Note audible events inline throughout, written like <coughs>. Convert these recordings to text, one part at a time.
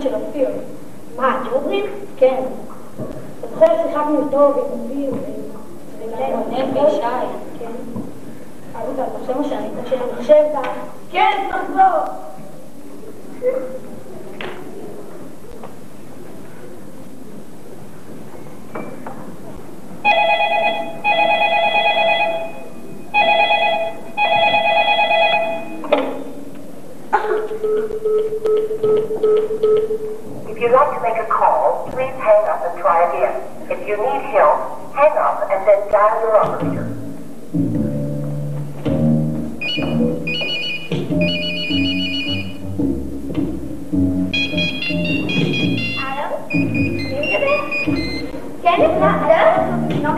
של אופיר. מה, ג'וברין? כן. זוכר ששיחקנו איתו ועם אופיר ועם וישי? כן. אביטל, אתה חושב מה שאני חושב? אני חושב ככה. כן, If you'd like to make a call, please hang up and try again. If you need help, hang up and then dial your operator. Aló? ¿Quién es la? ¿Aló? No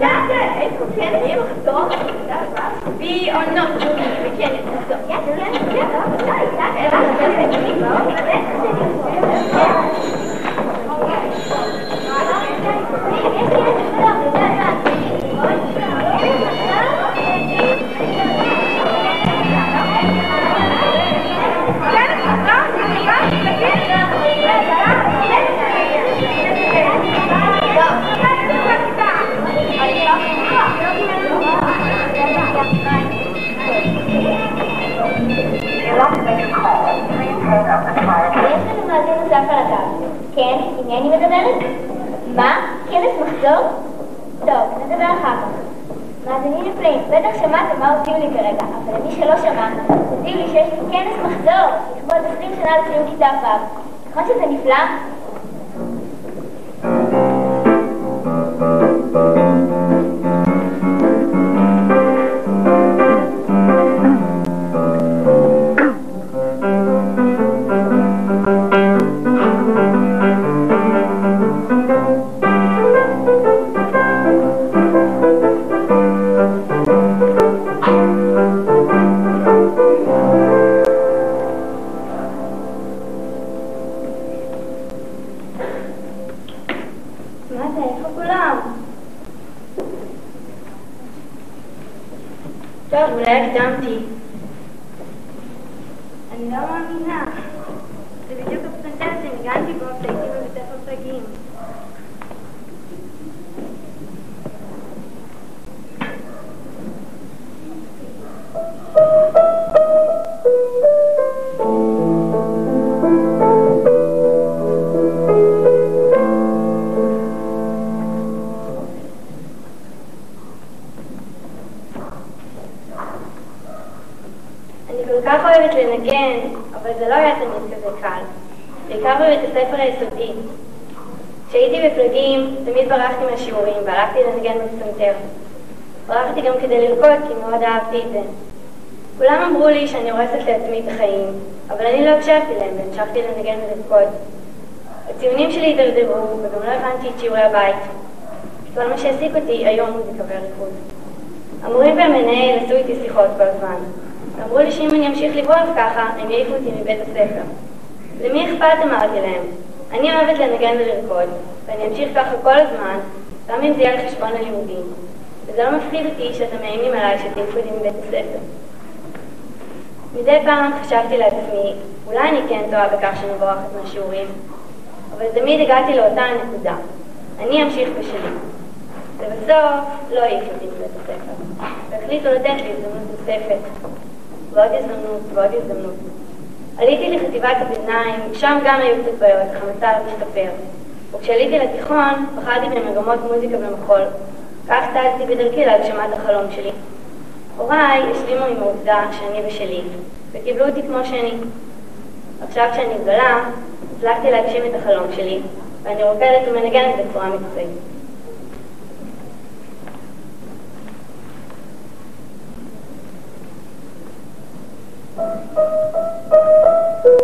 Danke, não kenne Ihre Tochter. We are not to with Janet. Yes, yes, yes. That's the thing. That's. יש לנו מאזין נוסף על הקו. כן, עם מי אני מדברת? מה? כנס מחזור? טוב, נדבר אחר כך. מאזינים נפלאים, בטח שמעתם מה הודיעו לי כרגע, אבל למי שלא שמע, הודיעו לי שיש לי כנס מחזור לכבוד 20 שנה לסיום כיתה ו'. נכון שזה נפלא? אהבתי את זה. כולם אמרו לי שאני הורסת לעצמי את החיים, אבל אני לא הקשבתי להם והמשכתי לנגן ולרקוד. הציונים שלי הידרדרו, וגם לא הבנתי את שיעורי הבית. כל מה שהעסיק אותי היום מוזיקה וריקוד. המורים והמנהל עשו איתי שיחות כל הזמן. אמרו לי שאם אני אמשיך לברוח ככה, הם יעיפו אותי מבית הספר. למי אכפת? אמרתי להם. אני אוהבת לנגן ולרקוד, ואני אמשיך ככה כל הזמן, גם אם זה יהיה על חשבון הלימודים. וזה לא מפחיד אותי שאתם מאיימים עליי שתעיפו אותי מבית הספר. מדי פעם חשבתי לעצמי, אולי אני כן טועה בכך שאני בורחת מהשיעורים, אבל תמיד הגעתי לאותה הנקודה. אני אמשיך בשלי. ובסוף לא העיפו אותי מבית הספר, והחליטו לתת לי הזדמנות נוספת. ועוד הזדמנות ועוד הזדמנות. עליתי לחטיבת הביניים, שם גם היו קצת בעיות, אך המצב משתפר. וכשעליתי לתיכון, בחרתי במגמות מוזיקה ומחול. כך צעדתי בדרכי להגשמת החלום שלי. הוריי השלימו עם העובדה שאני בשלי, וקיבלו אותי כמו שאני. עכשיו כשאני גדולה, הצלחתי להגשים את החלום שלי, ואני רוקדת ומנגנת בצורה מקצועית. גל?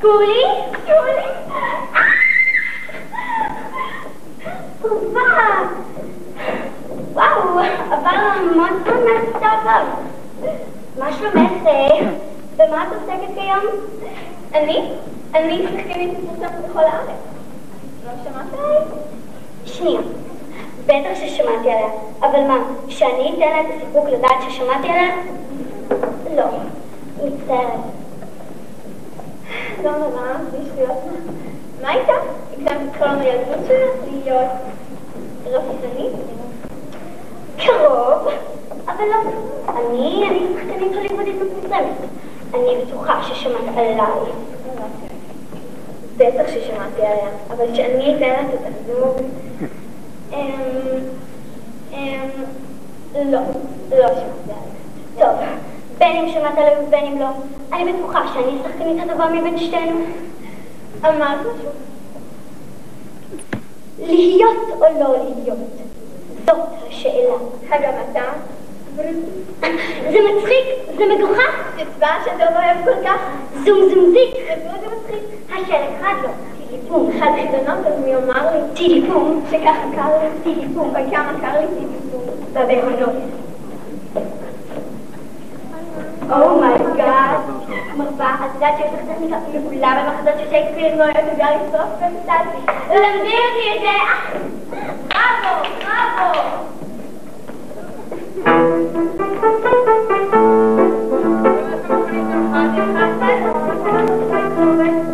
שולי? שולי? טובה! וואו, עבר המון זמן הזאת. מה שלומך? במה את עוסקת כיום? אני? אני שחקנית מפורסמת בכל הארץ. לא שמעת עליי? שנייה. בטח ששמעתי עליה. אבל מה, שאני אתן לה את הסיפוק לדעת ששמעתי עליה? לא. מצטערת. לא נורא, בלי שטויות. מה איתה? הקדמת חלום הילדות שלה? להיות רפיסנית? קרוב, אבל לא. אני, אני שחקנית הוליוודית מפורסמת. אני בטוחה ששמעת עליי. בטח ששמעתי עליה, אבל שאני אתן לה את התחזור... לא, לא שמעתי עליה. טוב, בין אם שמעת עליה ובין אם לא, אני בטוחה שאני השחקנית הטובה מבין שתינו. אמרת משהו? להיות או לא להיות? זאת השאלה. גם אתה? זה מצחיק, זה מגוחך. קצבה שאתה לא אוהב כל כך. זומזומזיק. זה מאוד מצחיק. השלג אחד לא. טיליפום. אחד חידונות, אז מי יאמר לי? טיליפום. שככה קר לי? טיליפום. וכמה קר לי טיליפום? בבהונות. אומייגאד. מרבה, את יודעת שיש לך טכניקה מעולה במחזות של שייקספיר ואוהבת את גארי סוף ופסטטי. למדי אותי את זה. בראבו, בראבו. זה לא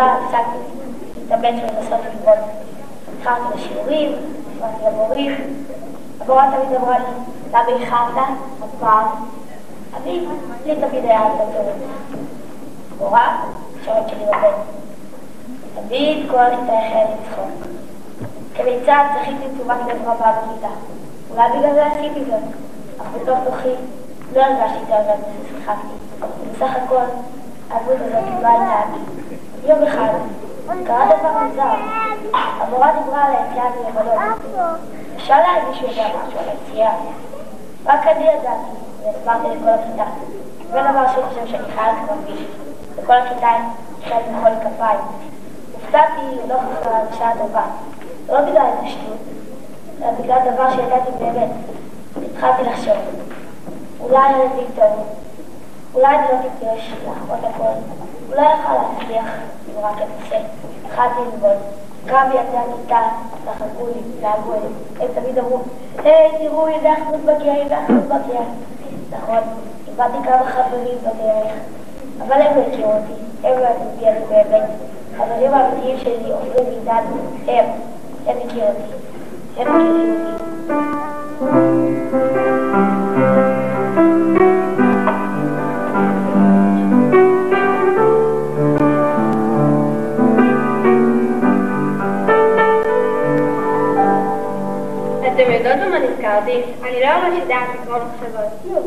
הפסקתי להתאבד ולנסות ללמוד. התחלתי לשיעורים, הפרעתי למורים, המורה תמיד אמרה לי, באיחרת, הפעם. אביב, לי תמיד היה את הטוב. מורה, שואלת שלי בבן. תמיד כל החלה לצחוק. כליצד זכיתי לתשומת לב רבה בכיתה. אולי בגלל זה עשיתי זאת, אך בתוך תוכי לא הרגשתי את ההרגשת ששיחקתי. בסך הכל, העדות הזאת קיבלה את דעתי. יום אחד, קרה דבר מוזר. המורה דיברה על היציאה מלבנון. שאלה אם מישהו יודע משהו על היציאה. רק אני ידעתי, והסברתי לכל הכיתה. זה דבר שהוא חושב שאני חייל מרגיש. וכל הכיתה החלט למחוא לי כפיים. הופתעתי לנוכח ההרגשה הטובה. לא בגלל איזה שטות, אלא בגלל דבר שידעתי באמת. התחלתי לחשוב, אולי היה לי טוב, אולי אני לא טיפש לאחות הכל, אולי אוכל להצליח אם רק אנסה. התחלתי ללמוד. גם ילדי הכיתה צחקו לי, דאגו לי. הם תמיד אמרו, היי, תראו, ילדי אחדות בקרן, ילדי אחדות בקרן. נכון, איבדתי כמה חברים בדרך, אבל הם לא הכירו אותי, הם לא ידעו מי אני באמת. החברים האמיתיים שלי עוברים מאיתנו, הם, הם הכירו אותי, הם מכירים אותי. יודעות במה נזכרתי? אני לא לא ממש יודעת לקרוא מחשבות.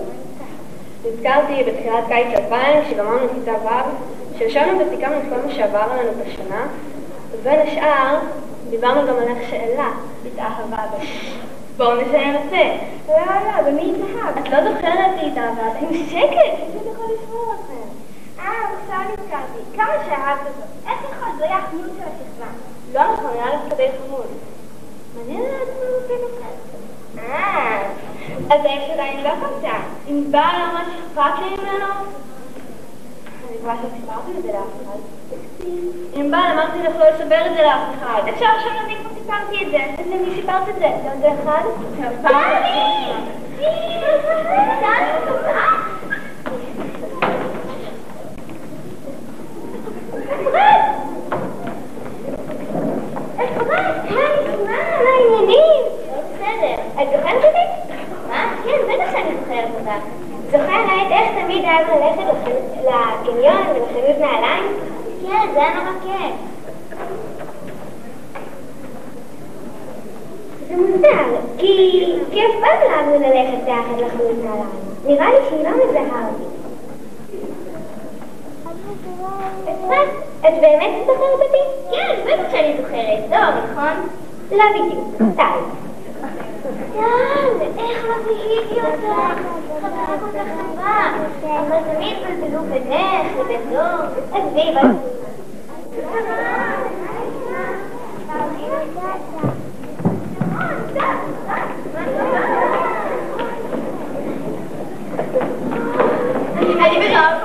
נזכרתי בתחילת קיץ 2000, שגמרנו כיתה ו', שישבנו וסיכמנו את כל מה שעבר לנו בשנה, ובין השאר דיברנו גם על איך שאלה התאהבה בי. בואו נסיים את זה. לא, לא, במי התאהב? את לא זוכרת לי התאהבה, עם שקט, לא יכול לשמור אתכם. אה, עכשיו נזכרתי. כמה שאהבת אותו. איך יכול? זה היה החמוד של השכבה. לא נכון, היה לך כדי חמוד. מעניין. אה, אז האש עדיין לא חמתה. אם בא לא ממש אכפת לי ממנו? אני כבר שסיפרתי את זה לאף אחד. אם בא, אמרתי לך לא לספר את זה לאף אחד. אפשר עכשיו להבין כמו סיפרתי את זה. אז למי סיפרת את זה? יודע אחד? את זוכרת אותי? מה? כן, בטח שאני זוכרת אותך. זוכרת איך תמיד אהבת ללכת לקניון ולחנות נעליים? כן, זה היה נורא כיף. זה מוזר, כי כיף פעם אהבנו ללכת ביחד לחנות נעליים. נראה לי שהיא לא מזהה אותי. את באמת זוכרת אותי? כן, בטח שאני זוכרת. לא, נכון? לא בדיוק, סתם. יאללה, איך לא זיהיתי אותך? חברה כל כך טובה. אבל תמיד בלבלו בינך לבין דור. עזבי, בת... אני ברעב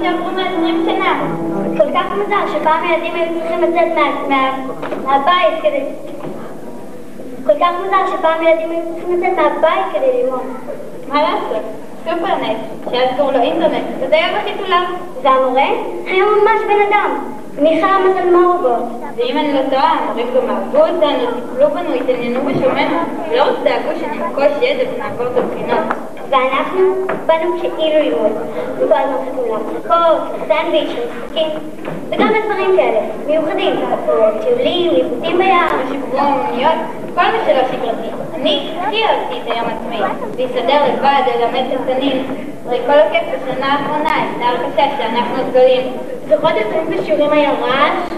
ולחשוב שעברו מ-20 שנה. כל כך מוזר שפעם ילדים היו צריכים לצאת מהבית כדי... כל כך מוזר שפעם ילדים היו צריכים לצאת מהבית כדי ללמוד. מה לעשות? סופרנט, שאז קראו לו אינטרנט, וזה היה בחיתוליו. זה המורה? היה ממש בן אדם. מיכל מזל מורבו. ואם אני לא טועה, המורים גם אהבו אותנו, טיפלו בנו, התעניינו בשומנו, ולא רק דאגו שנרכוש ידע ונעבור את הבחינות. ואנחנו באנו כאילו ללמוד. הזמן חתנו להפסקות, סנדוויץ', משחקים, וגם לדברים כאלה, מיוחדים. טיולים, ליבוטים ביער. ושחרור אמנויות, כל מה שלא שגרתי. אני הכי אהבתי את היום עצמי. להסתדר לבד, ללמד קטנים. הרי כל הכיף בשנה האחרונה הייתה הרגשה שאנחנו גדולים. זוכרות לפעמים בשיעורים היה רעש?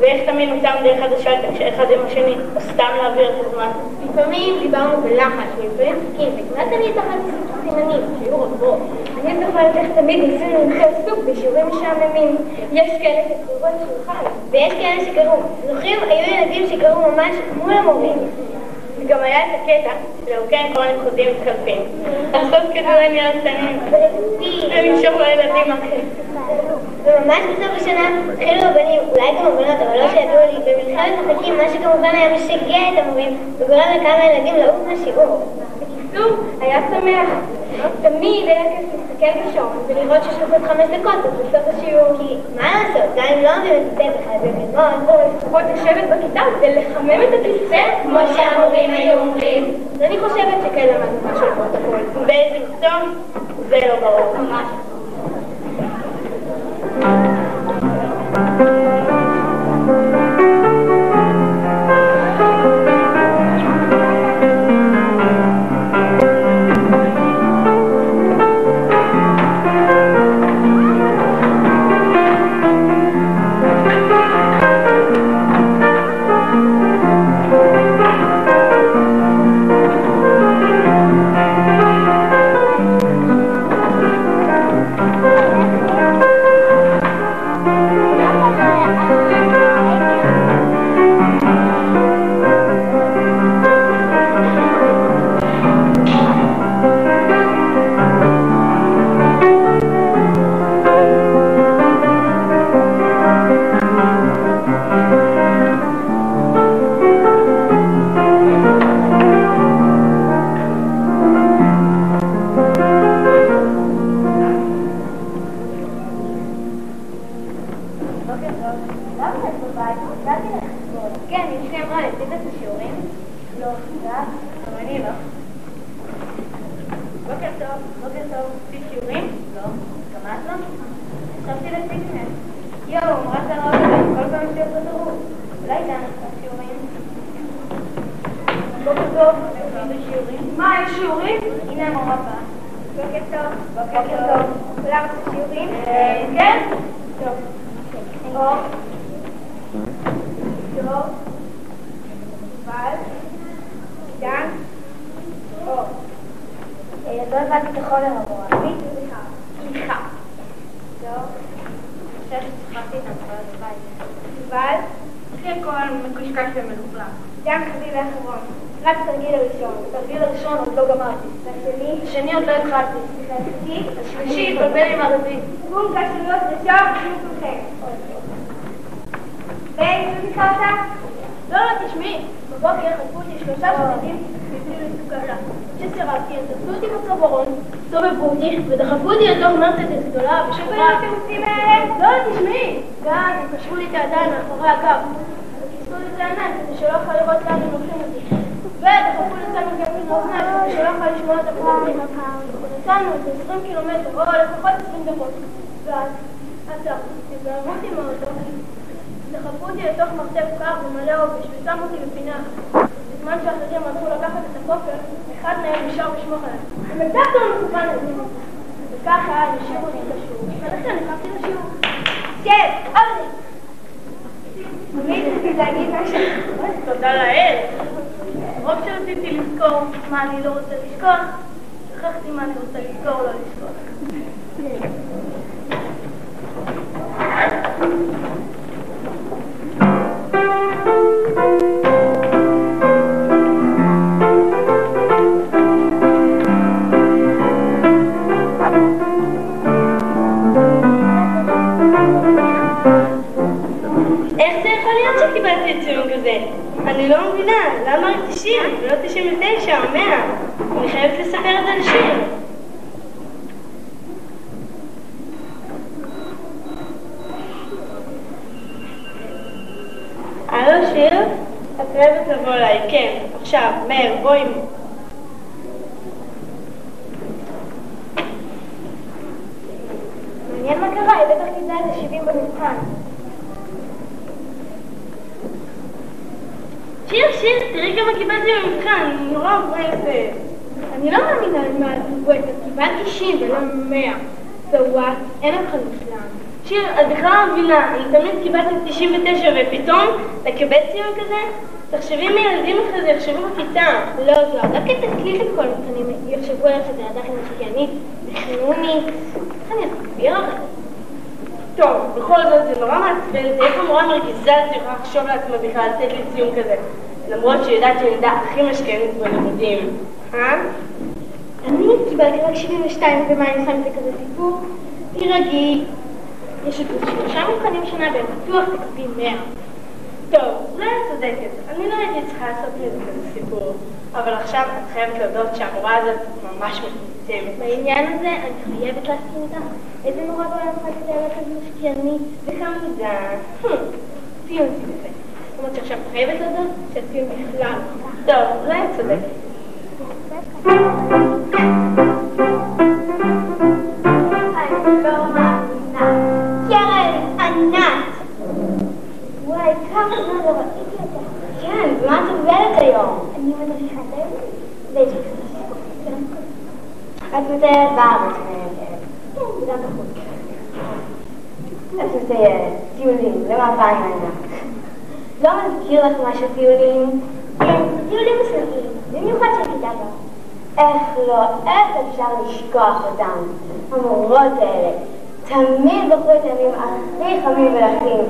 ואיך תמיד מצאנו דרך חדשה אחד עם השני, או סתם להעביר את הזמן. לפעמים דיברנו בלחש, ולפעמים צחקים, וכמעט תמיד תחת סימנים, שהיו רבות. אני זוכרת איך תמיד ניסינו לנחל סוג בשיעורים משעממים. יש כאלה שקראו על שולחן, ויש כאלה שקראו. זוכרים? היו ילדים שקראו ממש מול המורים. גם היה את הקטע שלאורכי קוראים חוזים מתחלפים. לחשוף כדורי נייר קטנים ולמשוך לילדים אחרים. וממש בסוף השנה התחילו הבנים, אולי גם הבנות, אבל לא שידעו לי, במלחמת החלקים, מה שכמובן היה משגע את המורים, וגורם לכמה ילדים לעוף מהשיעור. בקיצור, היה שמח. תמיד היה כיף להסתכל בשעון ולראות שיש עוד חמש דקות עד לסוף השיעור. כי מה לעשות, גם אם לא אוהבים לצטט אחד וללמוד, או לפחות לשבת בכיתה ולחמם את הכיסא, כמו שהמורים היו אומרים. אני חושבת שכן למדנו משהו לפרוטוקול. באיזה סוף זה לא ברור. ממש. שיעורים? הנה המורה באה. בוקר טוב. בוקר טוב. כולם עשו שיעורים? כן. טוב. אור. דור. יובל. עידן. אור. לא הבנתי את החומר המורה. סליחה. סליחה. דור. אני חושבת ששכחתי את המורה בבית. יובל. הכי הכל מקושקש ומלוכלך. עידן חביב האחרון. רק התרגיל הראשון. התרגיל הראשון עוד לא גמרתי. והשני? השני עוד לא התחלתי. והשלישי? השלישי התבלבל עם הרביעי. בום, קשריות, ישר, בדיוק כולכם. היי, מי זכרת? לא, לא, תשמעי. בבוקר חטפו אותי שלושה שודדים והפעילו לי סוכריה. כשסירבתי, הם תפסו אותי בצווארון, סובבו אותי ודחפו אותי לתוך מרצדס גדולה ושחורה. איפה היו התירוצים האלה? לא, תשמעי. ואז הם קשרו לי את הידיים מאחורי הגב. וכיסו לי את העיניים כדי שלא אוכל לראות לאן הם לוקחים אותי. ודחפו המגבים לאוזניים כדי שלא אוכל לשמוע את הפרטים. נסענו איזה 20 קילומטר, או לפחות 20 דקות. ואז עצרתי, אותי מהאוטו. דחפו אותי לתוך מרתף קר ומלא עובש ושמו אותי בפינה. בזמן שאחרים הלכו לקחת את הכופר, אחד מהם נשאר לשמור עליי. בטח לא מסוכן לזה. וככה השאירו לי את השיעור. ולכן נכנסתי לשיעור. כן, משהו? תודה לאל. מרוב שרציתי לזכור מה אני לא רוצה לשכוח, שכחתי מה אני רוצה לזכור לא לשכוח. איך <laughs> אני לא מבינה, למה רק 90 ולא 99 או 100? אני חייבת לספר את זה לשיר. הלו שיר? את חייבת לבוא אליי, כן, עכשיו, מהר, בואי. מעניין מה קרה, היא בטח קיבלה את ה-70 במבחן. שיר, שיר, תראי כמה קיבלתי אני נורא מבואסת. אני לא מאמינה למה את מבואסת, קיבלת 90 ולא 100. ווואט, אין אותך מושלם. שיר, את בכלל לא מבינה, אני תמיד קיבלתי 99 ופתאום לקבל ציון כזה? תחשבי מי ילדים אחרי זה יחשבו בכיתה. לא, זו דווקא תקליט לכל מבחנים, יחשבו עליך שזה עדיין משקיענית, וחנונית. איך אני אסביר לך? טוב, בכל זאת זה נורא מעצבן, זה איפה מורה מרגיזה שיכולה לחשוב לעצמה בכלל לתת לי ציון כזה, למרות שהיא יודעת שאני יודעת הכי משקיענית בלימודים. אה? אני קיבלתי רק 72 ומה אני עושה עם זה כזה סיפור? תירגעי. יש עוד שלושה מבחנים שנה והם בטוח תקבלי 100. טוב, אולי את צודקת, אני לא הייתי צריכה לעשות מזה סיפור, אבל עכשיו את חייבת להודות שהמורה הזאת ממש מטומטמת. בעניין הזה אני חייבת להסכים איתך. איזה מורה בעולם אחת יותר כזו משקיענית וחמודה? ציון כזה. אומרת שעכשיו את חייבת להודות שהציון בכלל. טוב, אולי את צודקת. אני לא וואי, כמה זמן לא ראיתי אותך. כן, ומה את עובדת היום? אני מדריכת היום. את מטיילת בארץ. כן, גם בחוץ. את מטיילת, טיולים, למה בא ממנה? לא מזכיר לך משהו טיולים? כן, טיולים מסוימים, במיוחד של כיתה זו. איך לא, איך אפשר לשכוח אותם? המורות האלה. תמיד בחרו את הימים הכי חמים ולחים.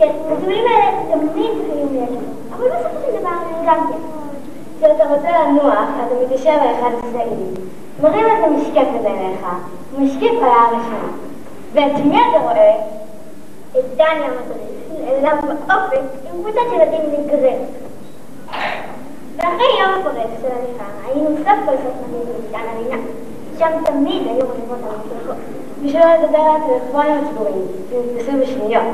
כן, הטיולים האלה תמיד חיים לידי, אבל בסופו של דבר הם גם כן. כשאתה רוצה לנוח, אתה מתיישב על אחד הצדעים, מרים את המשקפת אליך, משקיף על ההר השני. ואת מי אתה רואה? את דני המדריך, נעלם באופק עם קבוצת ילדים נגררת. ואחרי יום הפורץ של הליכה, היינו סוף כל סוף מגיעים למתקן הלינה. שם תמיד היו מריבות על המקלחות. בשביל לא לדבר על הטלפונים הציבוריים, שנתפסו בשניות.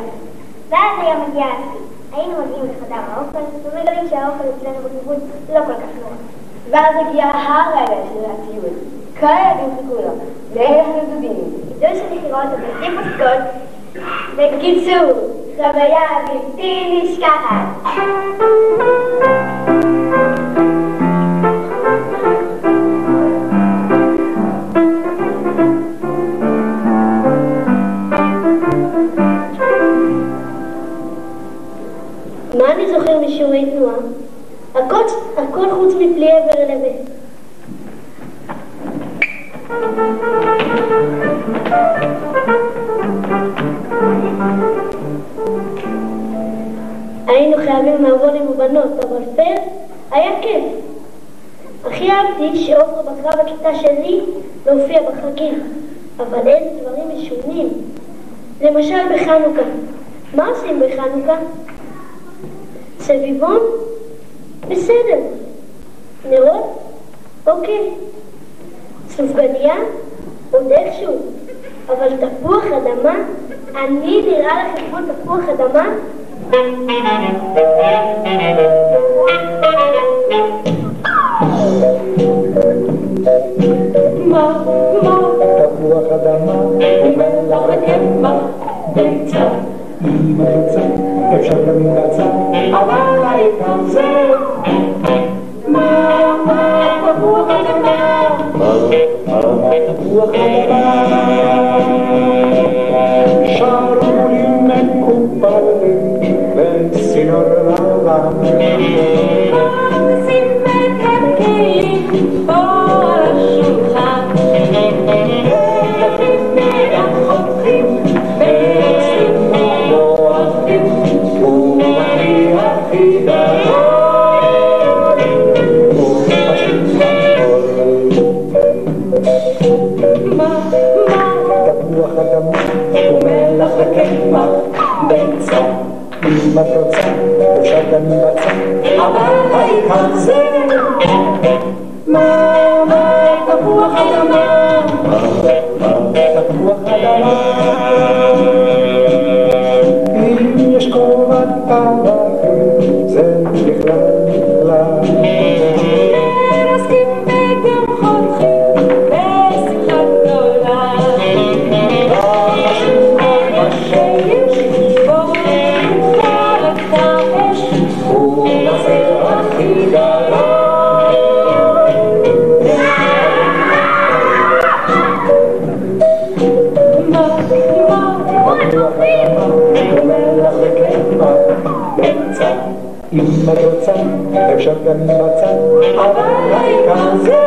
ואז היה מגיע השיא. היינו מגיעים לחדר האוכל, ומגלים שהאוכל אצלנו בקיבוץ לא כל כך נורא. ואז הגיע הרגע של הטיול. כל הילדים חיכו לו, ואלה הדודים. גידול של מכירות הבלתי פוסקות. בקיצור, חוויה בלתי נשכחת. בכיתה שלי להופיע בחגים, אבל אין דברים משונים. למשל בחנוכה. מה עושים בחנוכה? סביבון? בסדר. נרות? אוקיי. סופגניה? עוד איכשהו. אבל תפוח אדמה? אני נראה לך כמו תפוח אדמה? מה, מה, תפוח אדמה, ומלח וקמח, ביצה, עם הביצה, אפשר גם עם ביצה, אבל העיקר זה, מה, מה, תפוח אדמה, מה, מה, תפוח אדמה, שרו לי מקופלים, וצינור לבן. אם את רוצה, אפשר גם עם בצע, אבל העיקר זה מה, תפוח אדמה, מה, מה, תפוח אדמה. אם יש ערכים, זה בכלל אפשר גם עם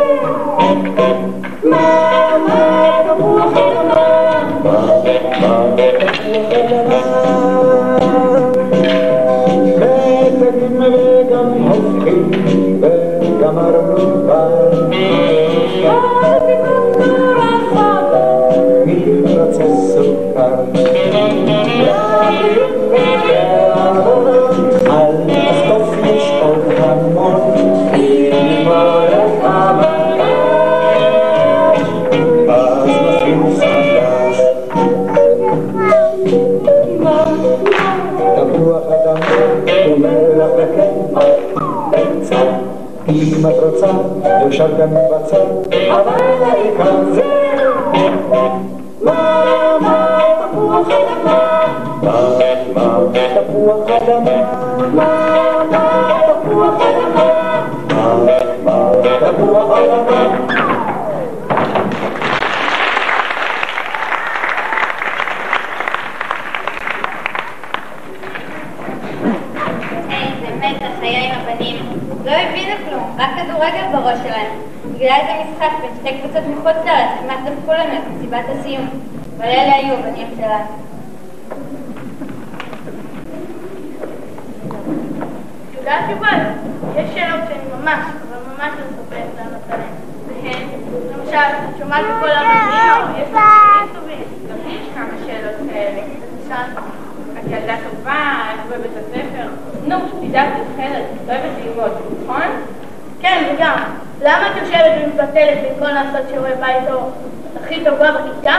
לעשות שיעורי בית או את הכי טובה בכיתה?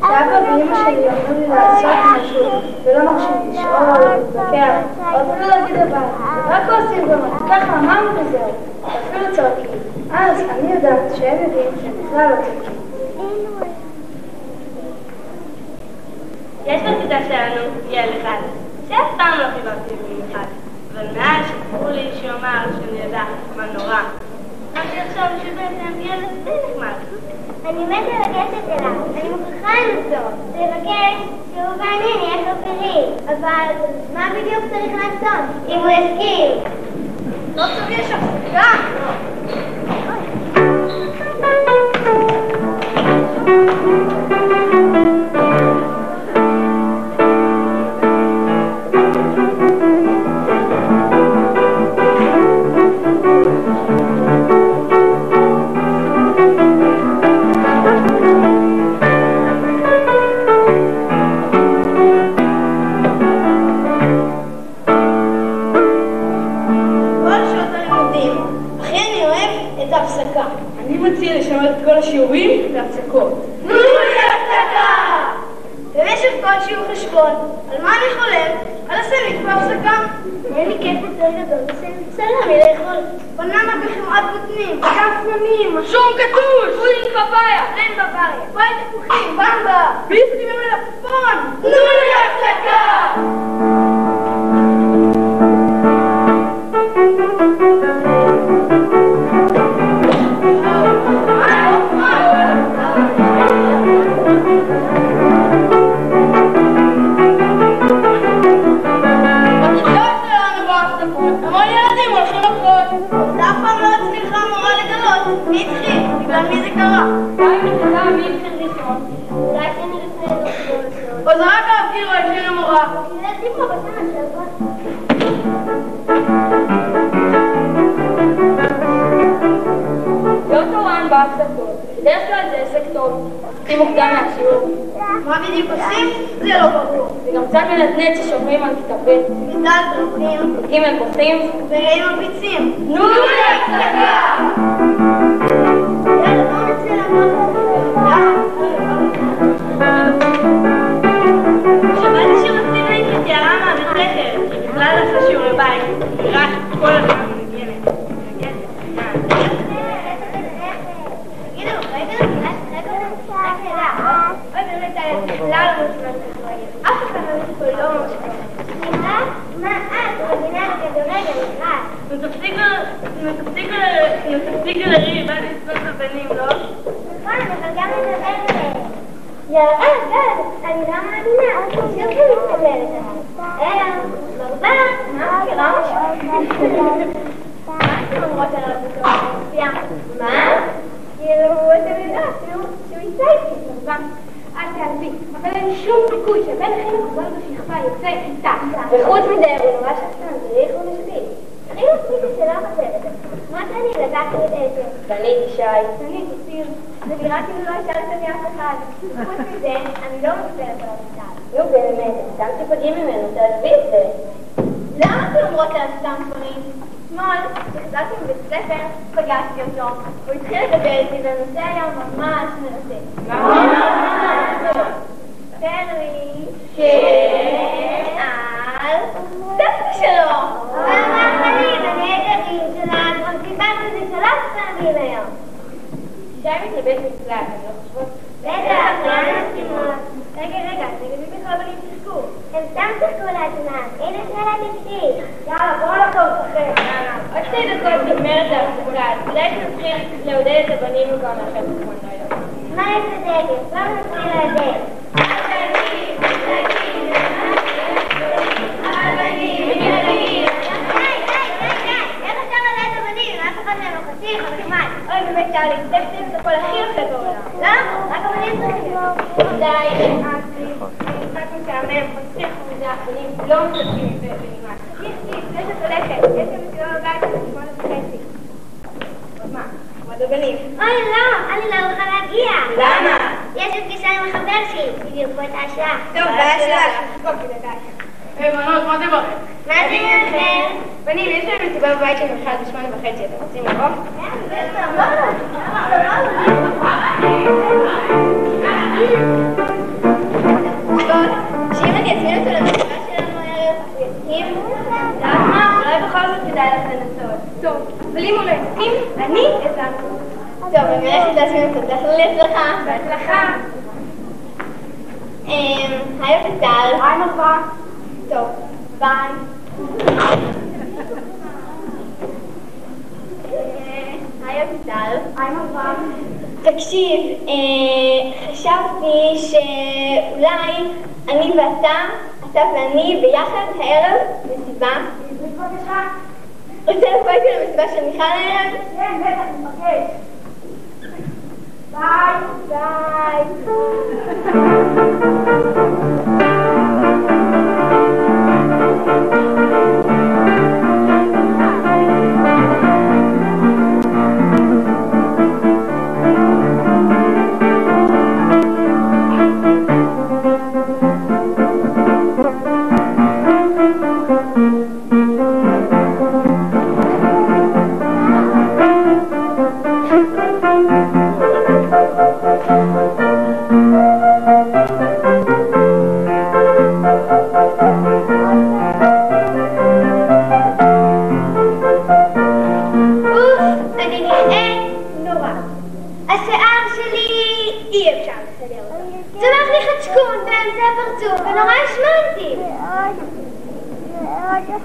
שאבא ואמא שלי אמרו לי לעשות משהו ולא מקשיבים לשאול, להתווכח, או אפילו להגיד לבד. רק עושים גם ככה אמרנו וזהו. אפילו צועקים. אז אני יודעת שהם יודעים שהם בכלל לא צועקים. יש בכיתה שלנו ילד אחד, שאף פעם לא חיברתי במיוחד, אבל מאז שסיפרו לי שהוא אמר שאני יודעת מה נורא, אני מתה לגשת אליו, אני מוכרחה לנסות. לבקש שהוא ואני נהיה חברים. אבל מה בדיוק צריך לעשות? אם הוא יסכים. לא צריך יש הפסקה. כל ב'. בכיתה דרכים ג' בוכים. וראי מרביצים. תנו לי בכלל? נו תפסיקו, נו תפסיקו, נו תפסיקו לריב, אל תסתכל בבנים, לא? נכון, אבל גם לדבר אליהם. יאללה, גד, אני לא מאמינה. שוב היא מתקבלת עליו. היי, ברבר, מה מכירה משהו? מה אתם אומרות עליו בתור מופיע? מה? כאילו, אתם יודעות שהוא שהוא ייצא איתי, ברבר. אל תעזבי, אבל אין שום סיכוי שבן הכי מקובל בשכבה יוצא איתה. וחוץ מזה, הוא נורא שחצן, זה איך הוא משפיע. הכי מצחיק שלא חוזרת. מה שאני לקחתי את עשר. דנית ישי. אני אופיר, זה נראה כאילו לא השארתם לי אף אחד. חוץ מזה, אני לא מדברת עליו בכלל. נו באמת, סתם תיפגעי ממנו, תעזבי את זה. למה אתם אומרות עליו סתם דברים? אתמול, כשחזרתי מבית ספר, פגשתי אותו. הוא התחיל לדבר איתי, והנושא היה ממש מרתק. מה? סיפר לי שעל סבתא שלו. אני הילדים שלה, כבר דיברנו על זה שלוש פעמים היום. ישי מתלבש מקלט, אני לא חושבת. בטח, לאן מסכימות? רגע, רגע, תגידי בכלל בנים שיחקו. הם סתם שיחקו לעצמם. הנה שאלה נפשית. יאללה, בואו נחזור לשחק. עוד שתי דקות נגמרת ההפסקה, אז כדאי שנתחיל לעודד את הבנים במקום לאחד כמו אני לא יודעת. מה יש בדגל? בואו נתחיל לעודד. די, די, די, די. איך אפשר לדעת את הבנים? אף אחד מהם לא חתיך או נחמד. אוי, באמת, צ'ארלי, זה פשוט את הכל הכי יפה בעולם. למה? רק הבנים צריכים. די, נמאסתי. משחק משעמם, מצחיק מזה, הבנים לא משחקים ונמאס. תקשיב, לפני שאת הולכת, יש לי מסיבה בבית של שמונה וחצי. אז מה? מה זה בנים? אוי, לא, אני לא אוכל להגיע. למה? יש לי פגישה עם החבר שלי, בדיוק באותה השעה. טוב, בעיה שלך. היי בנות, מה זה ברק? מה זה ברק? בנים, יש לנו מסיבה בבית של אחד בשמונה וחצי, אתם רוצים לבוא? שאם אני אזמין אותו למסיבה שלנו הערב, הוא יסכים? למה? אולי בכל זאת כדאי לך לנסות. טוב, אבל אם הוא לא יסכים, אני אזמין טוב, אני הולכת להזמין אותו, בהצלחה. בהצלחה. היי, אביטל. היי, נופה. טוב, ביי. אה, היי אביטל. היי מרווה. תקשיב, אה, חשבתי שאולי אני ואתה, אתה ואני ביחד הערב מסיבה. רוצה לבוא איתי למסיבה של מיכל הערב? כן, בטח, נבקש. ביי. ביי.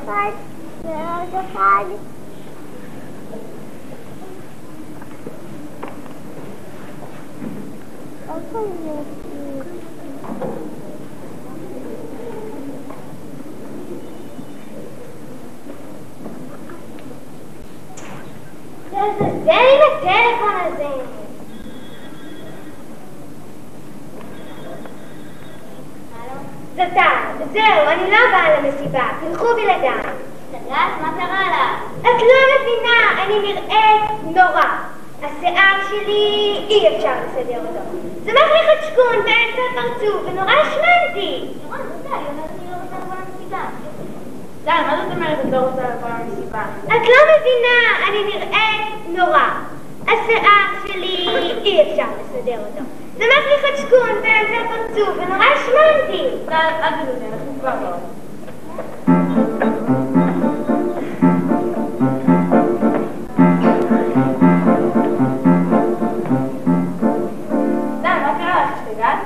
ועוד אחד, ועוד אחד. איפה זה? לעזאזל עם הטלפון הזה. זאתן, זהו, אני לא באה למסיבה, תלכו בלעדיי. סגרת? מה קרה לך? את לא מבינה, אני נראית נורא. השיער שלי, אי אפשר לסדר אותו. צמח לי חדשקון באמצע הפרצוף, ונורא השמנתי. לירון, די, היא אומרת שהיא לא רוצה לבוא למסיבה. די, מה זאת אומרת את לא רוצה לבוא למסיבה? את לא מבינה, אני נראית נורא. השיער שלי, אי אפשר לסדר אותו. צמח לי חדשקון באמצע הפרצוף, ונורא השמנתי. אל תדאגי, אנחנו כבר לא. לך? השתגעת?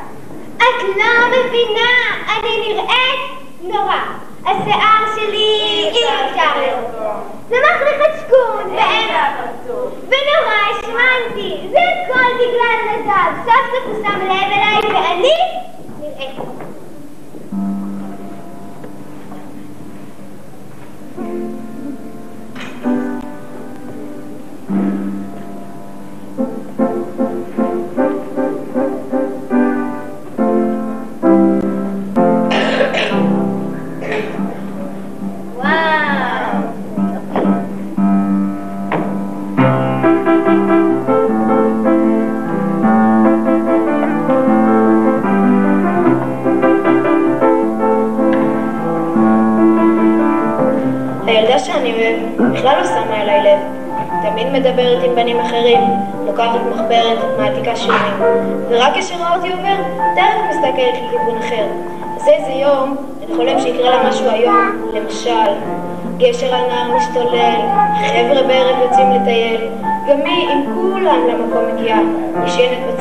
את לא מבינה, אני נראית נורא. השיער שלי, אי אפשר לראות. צמח לי חדשקון באמצע הפרצוף. ונורא השמנתי. זה הכל בגלל נדב. סוף סוף הוא שם לב אליי ואני נראית.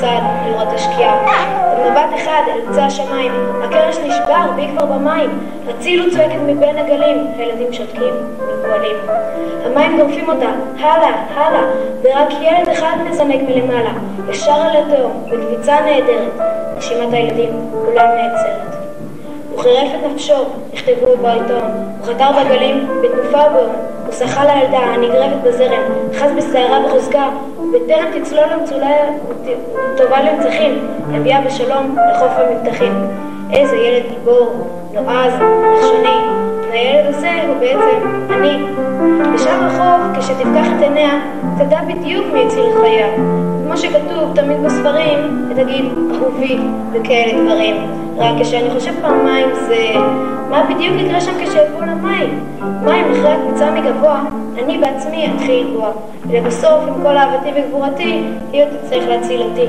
בצד לראות השקיעה. במבט אחד אל קצה השמיים, הקרש נשבר והיא כבר במים, הצילו צועקת מבין הגלים, הילדים שותקים ופועלים. המים גורפים אותה, הלאה, הלאה, ורק ילד אחד מזנק מלמעלה, ישר על התהום, בקביצה נהדרת. נשימת הילדים כולה נעצרת. הוא חירף את נפשו, נכתבו בעיתון. הוא חתר בגלים, בתנופה ובאום. הוא שחה לילדה הנגרבת בזרם, אחז בשערה בחוזקה, ובטרם תצלול למצולה טובה למצחים, הביאה בשלום לחוף המבטחים. איזה ילד גיבור, נועז, נחשוני. והילד הזה הוא בעצם אני. בשם החוף, כשתפקח את עיניה, תדע בדיוק מי הציל את חייה. כמו שכתוב תמיד בספרים, ותגיד אהובי וכאלה דברים. רק כשאני חושב פעמיים זה מה בדיוק יקרה שם כשיבואו למים. מים אחרי הקפיצה מגבוה, אני בעצמי אתחיל לגבוה. ולבסוף, עם כל אהבתי וגבורתי, היא עוד תצטרך להציל אותי.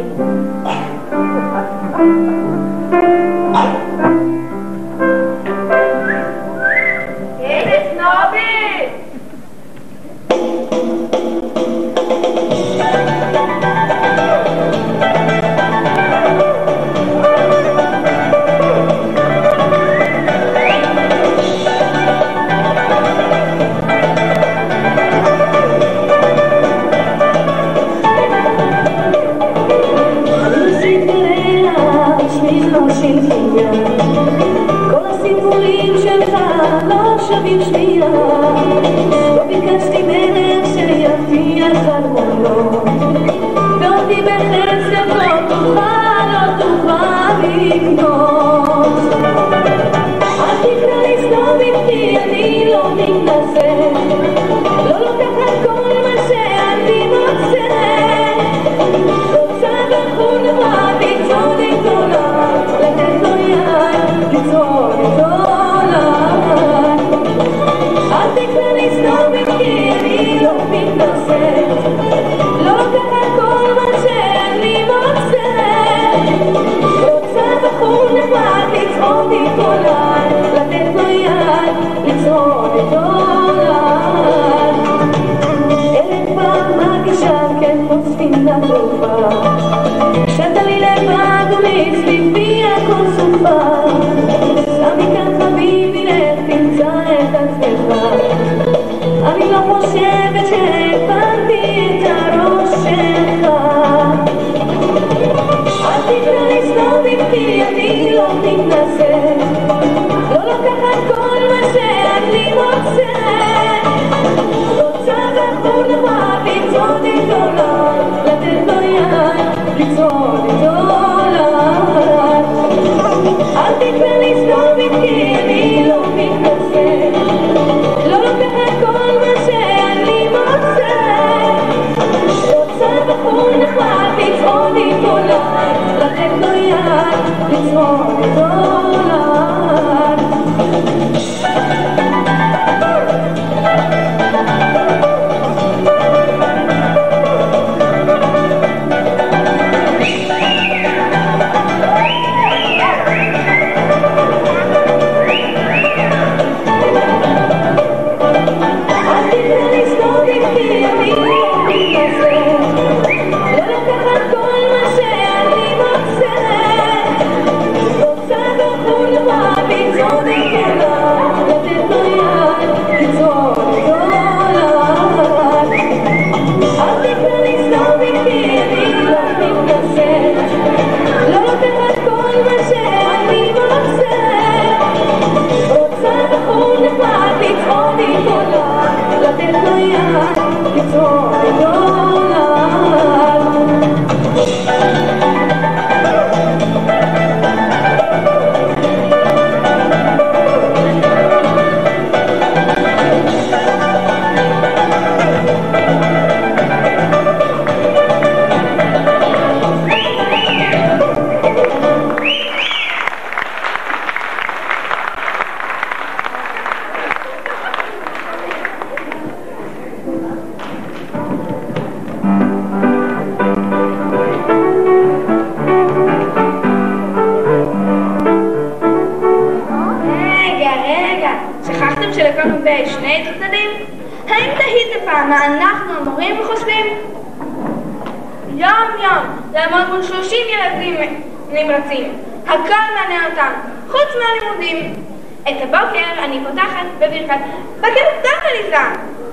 פותחת בברכת בוקר טוב עליזה,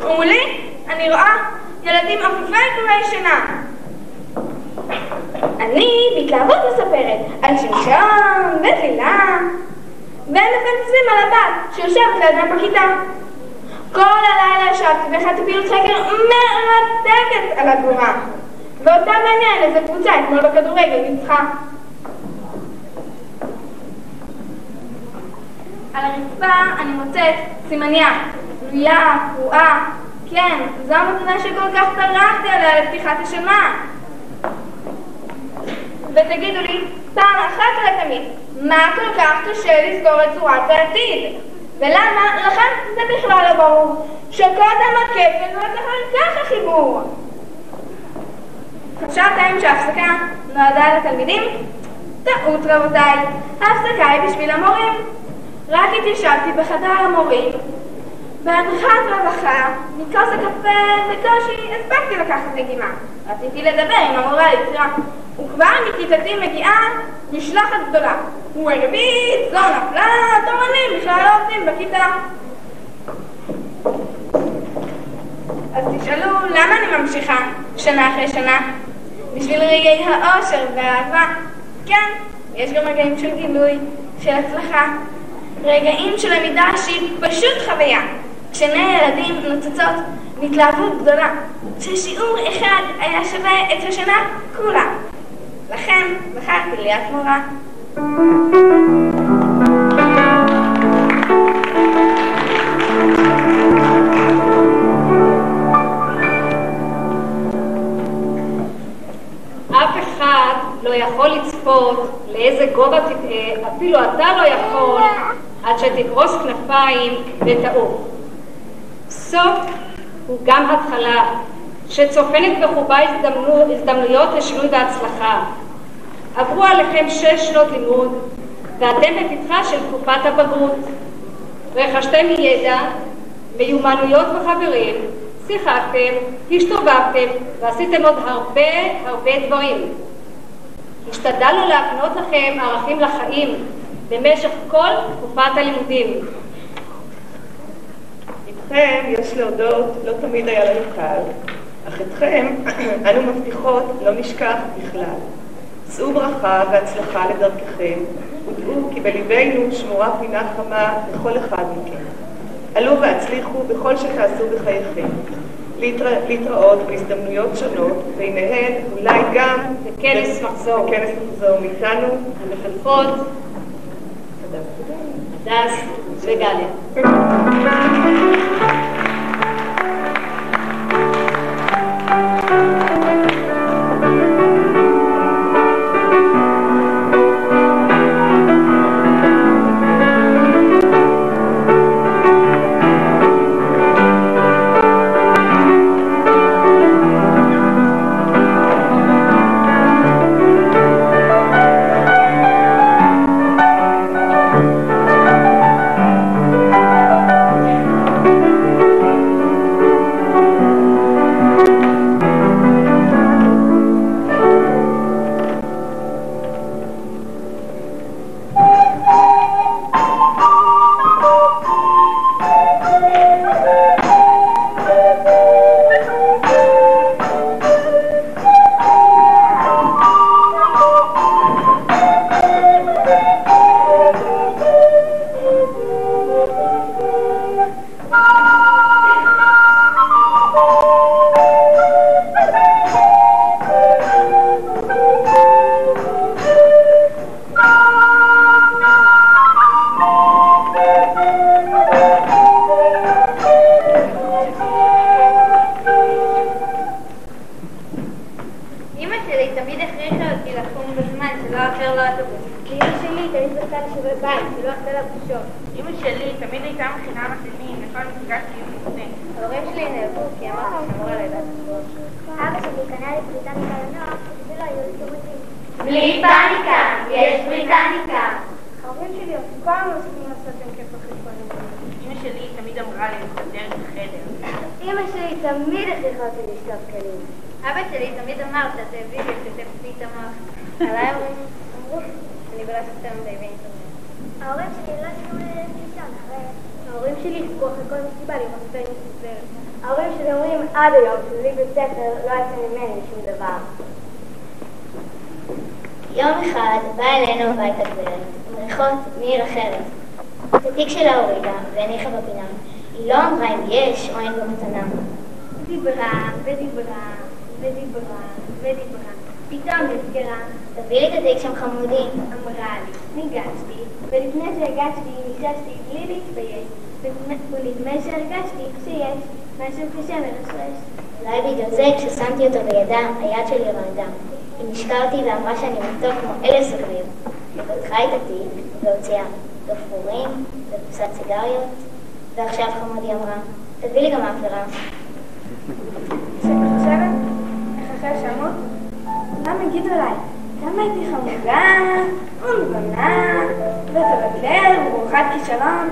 ומולי אני רואה ילדים אפופי קורי שינה. אני בהתלהבות מספרת על שמשון וצלילה והם מפנצים על הבת שיושבת לידם בכיתה. כל הלילה ישבתי והכנתי פעילות חקר מרתקת על הגבורה. ואותה מעניין איזה קבוצה אתמול בכדורגל ניצחה. הרצפה אני מוצאת סימניה, תלויה, קרועה. כן, זו המתנה שכל כך טרחתי עליה לפתיחת השנה. ותגידו לי, פעם אחת ולתמיד, מה כל כך קשה לזכור את צורת העתיד? ולמה לכם זה בכלל לא ברור, שקודם הכפל לא זכר ככה חיבור? חשבתם שההפסקה נועדה לתלמידים? טעות רבותיי, ההפסקה היא בשביל המורים. רק התיישבתי בחדר המורים, בהנחת רווחה, מכוס הקפה בקושי הספקתי לקחת נגימה. רציתי לדבר עם המורה ליצירה, וכבר מכיתתי מגיעה משלחת גדולה. הוא הרביץ, זו נפלה, תורנים בכלל לא עובדים בכיתה. אז תשאלו, למה אני ממשיכה שנה אחרי שנה? בשביל רגעי האושר והאהבה. כן, יש גם רגעים של גילוי, של הצלחה, רגעים של למידה שהיא פשוט חוויה. כשעיני ילדים נוצצות מהתלהבות גדולה, ששיעור אחד היה שווה את השנה כולה. לכן בחרתי להיות מורה. לא יכול לצפות לאיזה גובה תטעה, אפילו אתה לא יכול, עד שתקרוס כנפיים ותעוף. סוף הוא גם התחלה, שצופנת בחובה הזדמנו, הזדמנויות לשינוי והצלחה. עברו עליכם שש שנות לימוד, ואתם בפתחה של תקופת הבגרות. רכשתם ידע, מיומנויות וחברים, שיחקתם, השתובבתם ועשיתם עוד הרבה הרבה דברים. השתדלנו להקנות לכם ערכים לחיים במשך כל תקופת הלימודים. איתכם, יש להודות, לא תמיד היה לנו קל, אך אתכם <clears throat> אנו מבטיחות לא נשכח בכלל. שאו ברכה והצלחה לדרככם, ודעו כי בלבנו שמורה פינה חמה לכל אחד מכם. עלו והצליחו בכל שתעשו בחייכם. להתרא, להתראות בהזדמנויות שונות, ביניהן אולי גם בכנס מחזור. בכנס מחזור מאיתנו. המחנכות, Das Regale. חמודי. אמרה לי, ניגשתי, ולפני שהגשתי ניגשתי בלי להתבייש, ונדמה שהרגשתי שיש משהו קשה מרשרש. אולי בגלל זה כששמתי אותו בידה, היד שלי רעדה. היא נשקה אותי ואמרה שאני מתוק כמו אלף סגריר. היא פתחה את התיק והוציאה גפרורים וקופסת סיגריות, ועכשיו חמודי אמרה, תביא לי גם מאפרה. כשאני חושבת איך אחרי שאמות, כולם יגידו עליי, כמה הייתי חמודה, ולבנה, ותבטלר, וברוכת כישלון.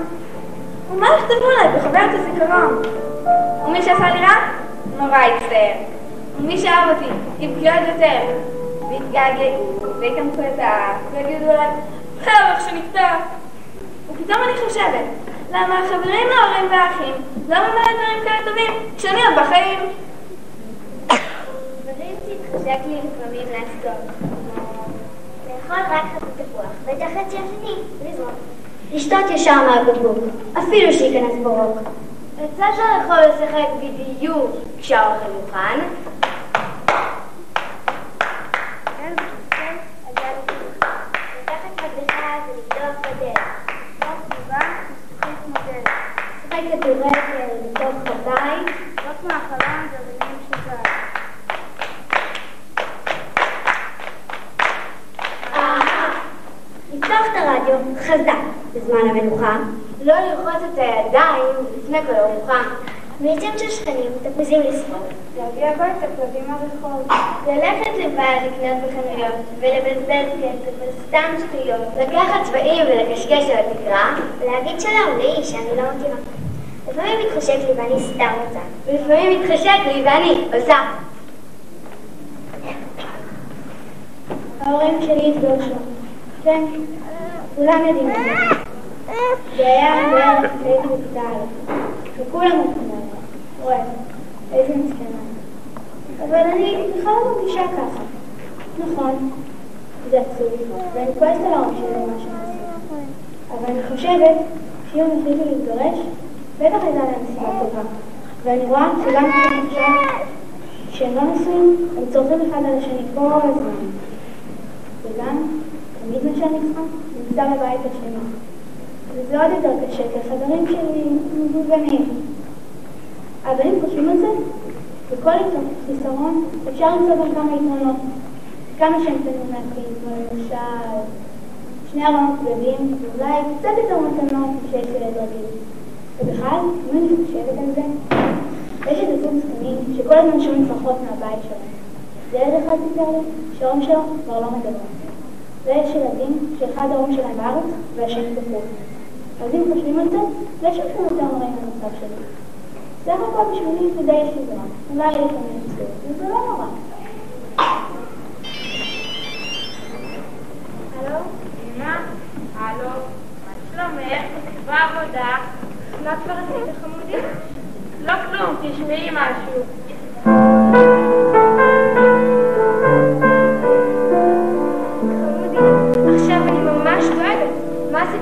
ומה יכתבו עליי בחוברת הזיכרון? ומי שעשה לי רע, נורא יצטער. ומי שאהב אותי, יבכה עוד יותר. ויתגעגעו, ויקמצו את האף, ויגידו עליי, פרח שנפטר. ופתאום אני חושבת, למה החברים להורים והאחים לא ממלא דברים כאלה טובים כשאני עוד בחיים? <coughs> <coughs> דברים שהתחשק לי לפעמים לעשות, לשתות ישר מהבקבוק, אפילו שייכנס ברוק. יצא שהרחוב לשחק בדיוק כשהאוכל מוכן. בדלת. לשחק כדורגל בתוך הבית, רק מהחלון גרעינים לפתוח את הרדיו חזק בזמן המנוחה, לא לרחוץ את הידיים לפני כל ארוחה. ביצים של שכנים, תפוזים לסחור. להביא הביתה כלבים מהרחוב. ללכת לבד לקנות בחנויות ולבזבז כסף על סתם שטויות. לקחת צבעים ולקשקש על התקרה, ולהגיד שלום לאיש שאני לא מכירה. לפעמים מתחשק לי ואני סתם רוצה. ולפעמים מתחשק לי ואני עושה. ההורים שלי התגרשו. כן, כולם יודעים את זה. זה היה בערך הייתי בכיתה א', וכולם רצו עליה. וואי, איזה מסכנה. אבל אני בכלל לא מרגישה ככה. נכון, זה עצוב, ואני כועסת על ההורים שלי על מה שהם עשו. אבל אני חושבת שאם הם החליטו להתגרש, בטח הייתה להם סיבה טובה. ואני רואה שגם כשהם עכשיו, כשהם לא נשואים, הם צורכים אחד על השני כל הזמן. וגם, מה שאני צריכה, נמצא בבית השני. וזה עוד יותר קשה, כי החברים שלי מבוגנים. הבנים חושבים על זה, וכל חיסרון אפשר למצוא גם כמה יתרונות. כמה שהם קטנים מהחיים, כמו למשל, שני ארונות גדולים, ואולי קצת יותר מתנות שיש לילד רגיל. ובכלל, אם אני חושבת על זה, יש איזה זוג זקנים שכל הזמן שומעים צרחות מהבית שלהם. וילד אחד לי שההורים שלו כבר לא מדברים. ויש ילדים שאחד ההורים שלהם בארץ והשני בחו"ל. אז אם חושבים על זה, יש אפילו יותר מראים במצב שלי. סך הכל בשבילי זה די שגרה. אולי לפעמים וזה לא נורא. הלו? אמא? הלו? מה שלומך? בעבודה? מה כבר עשית חמודי? לא כלום, תשמעי משהו.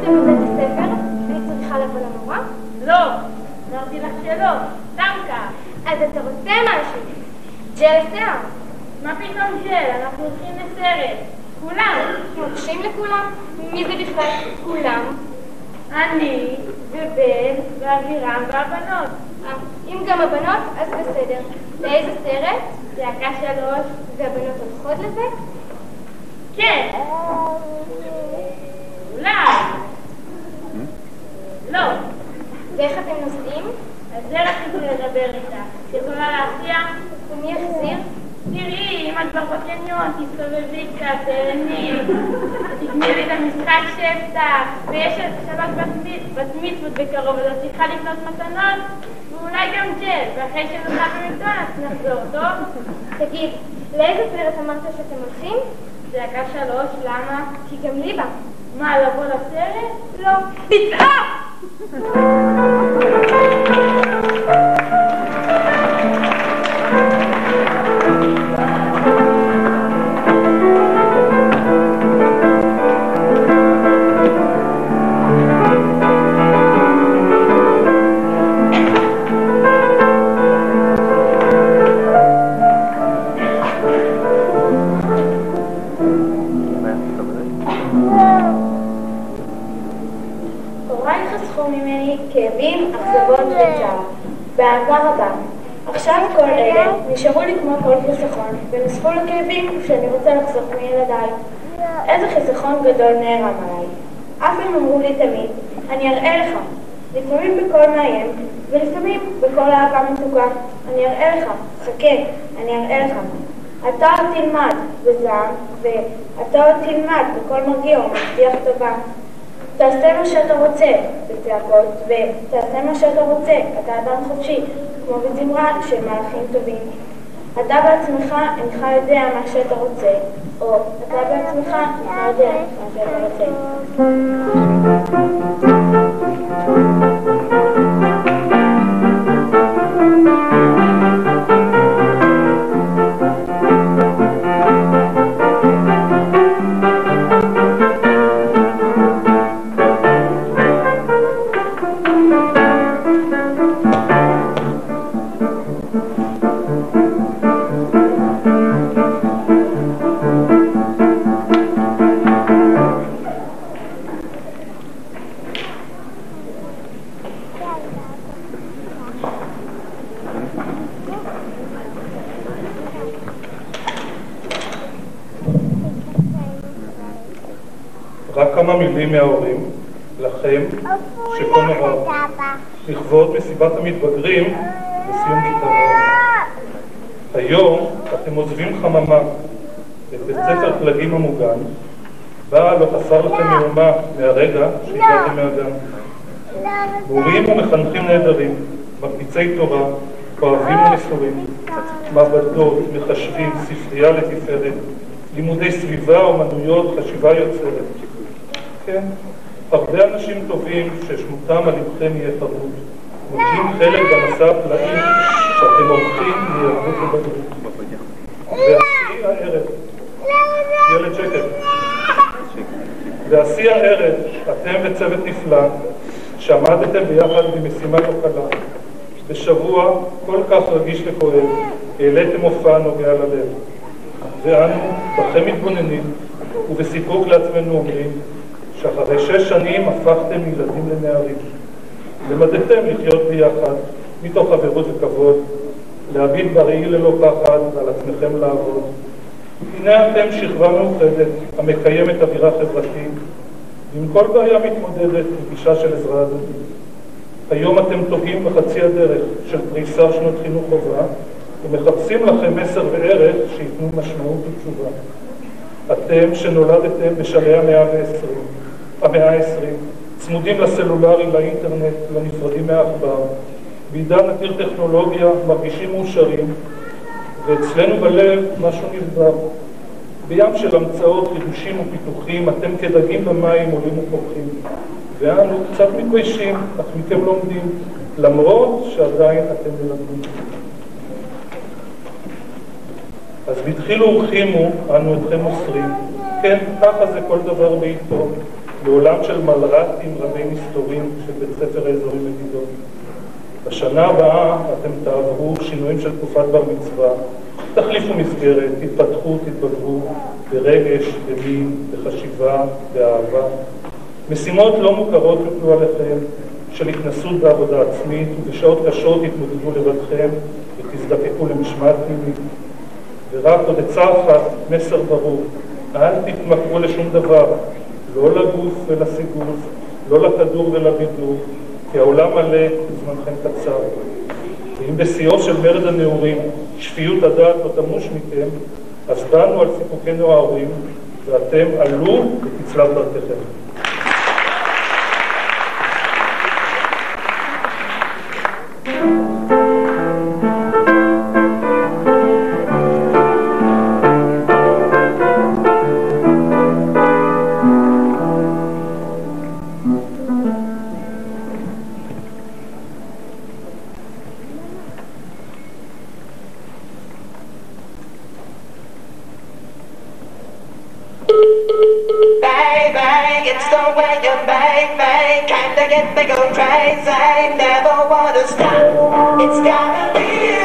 עשיתם בבית הספר? אני צריכה לבוא למורה? לא, אמרתי לך שלא, סתם כך. אז אתה רוצה משהו? ג'ל לשיער. מה פתאום ג'ל? אנחנו הולכים לסרט. כולם. מוקשים לכולם? מי זה בכלל כולם? אני, ובן, ואבירם, והבנות. אה, אם גם הבנות, אז בסדר. לאיזה סרט? להקה שלוש. והבנות הולכות לזה? כן. אולי. לא. ואיך אתם נוסעים? על זה רציתי לדבר איתה. את יכולה להסיע? ומי יחזיר? תראי, אם את כבר בקניון, תסתובבי קצת, תהני. תגמרי את המשחק שהבטח. ויש שבת בת מצוות בקרוב, אז את צריכה לקנות מתנות, ואולי גם ג'ל. ואחרי שנוסע במקדונלדס נחזור, טוב? תגיד, לאיזה סרט אמרת שאתם הולכים? דקה שלוש, למה? כי גם לי בא. מה, לבוא לסרט? לא. תצעק! Thank <laughs> you. כאבים, אכזבות וצער, באהבה רבה. עכשיו כל אלה נשארו לי כמו כל חיסכון, ונוספו לכאבים שאני רוצה לחסוך מילדיי. איזה חיסכון גדול נערם עליי. אף הם אמרו לי תמיד, אני אראה לך. לפעמים בקול מאיים, ולפעמים בקול אהבה מתוקה. אני אראה לך, חכה, אני אראה לך. אתה עוד תלמד בזעם, ואתה עוד תלמד בקול מרגיע ומבטיח טובה. תעשה מה שאתה רוצה, בצעקות, ותעשה מה שאתה רוצה, אתה אדם חופשי, כמו בזמרה של מלאכים טובים. אתה בעצמך אינך יודע מה שאתה רוצה, או אתה בעצמך אינך יודע מה שאתה רוצה. מסיבת המתבגרים בסיום כיתה. היום אתם עוזבים חממה, את בית ספר פלגים המוגן, בה לא חסר לכם מאומה מהרגע שהגעתם מהגן. מורים ומחנכים נהדרים, מקפיצי תורה, כואבים ומסורים, מעבדות, מחשבים, ספרייה לתפארת, לימודי סביבה, אומנויות, חשיבה יוצרת. כן, הרבה אנשים טובים ששמותם על לבכם יהיה חרוט, נוטלים חלק במסע הפלאים שאתם עורכים מילדות לבגרות. והשיא הערב, ילד שקט, והשיא הערב, אתם וצוות נפלא, שעמדתם ביחד במשימה לא קלה. בשבוע כל כך רגיש וכואב, העליתם מופע נוגע ללב. ואנו, בכם מתבוננים, ובסיפוק לעצמנו אומרים, שאחרי שש שנים הפכתם מילדים לנערים. למדתם לחיות ביחד, מתוך חברות וכבוד, להביט בראי ללא פחד ועל עצמכם לעבוד. הנה אתם שכבה מאוחדת, המקיימת אווירה חברתית, ועם כל בעיה מתמודדת בגישה של עזרה הדדית. היום אתם תוהים בחצי הדרך של פריסה שנות חינוך חובה, ומחפשים לכם מסר וערך שייתנו משמעות ותשובה. אתם שנולדתם בשלהי המאה ה-20, המאה ה-20, צמודים לסלולרי, לאינטרנט, לא נפרדים מהעכבר, בעידן עתיר טכנולוגיה, מרגישים מאושרים, ואצלנו בלב משהו נדבר. בים של המצאות, חידושים ופיתוחים, אתם כדגים במים עולים ופורחים. ואנו קצת מתביישים, אך מכם לומדים, למרות שעדיין אתם מלמדים. אז בדחילו ורחימו, אנו אתכם מוסרים. כן, ככה זה כל דבר בעיתו, בעולם של מלר"טים רבי מסתורים של בית ספר האזורי מגידו. בשנה הבאה אתם תעברו שינויים של תקופת בר מצווה, תחליפו מסגרת, תתפתחו, תתבגרו, ברגש, במין, בחשיבה, באהבה. משימות לא מוכרות יוטלו עליכם, של התנסות בעבודה עצמית, ובשעות קשות תתמודדו לבדכם ותזדקקו למשמעת פנימית. ורק עוד עצה אחת, מסר ברור, אל תתמכרו לשום דבר, לא לגוף ולסיגוף, לא לכדור ולבידור, כי העולם מלא וזמנכם קצר. ואם בשיאו של מרד הנעורים שפיות הדעת לא תמוש מכם, אז באנו על סיפוקנו ההורים, ואתם עלו ותצלח דרככם. Kinda get me go crazy. Never wanna stop. It's gotta be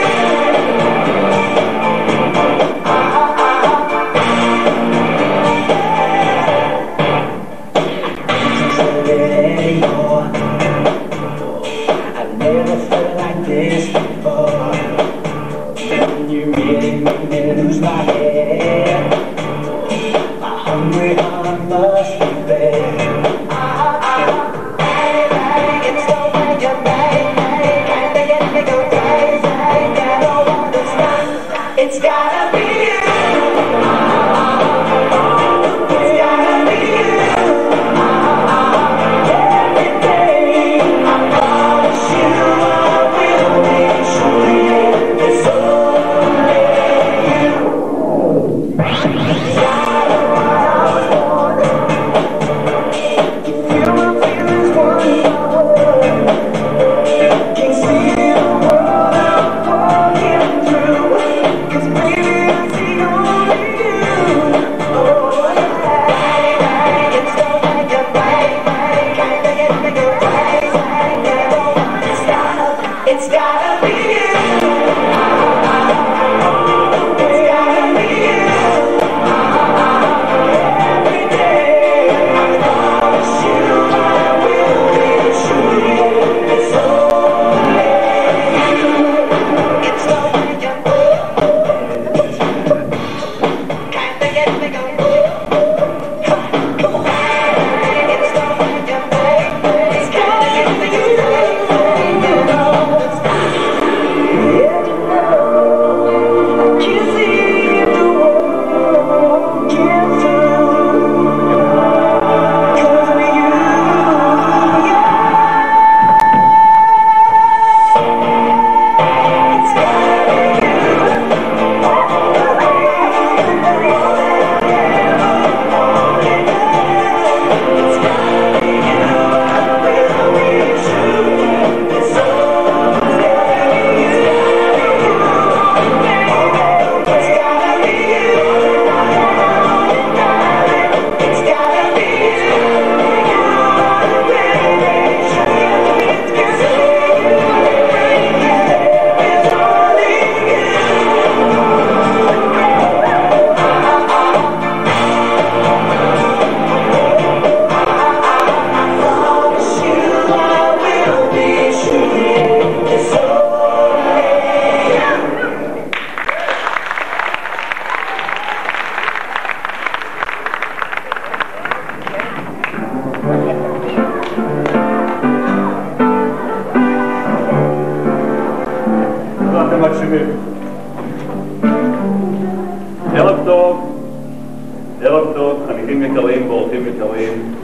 עמיתים יקרים ואורחים יקרים,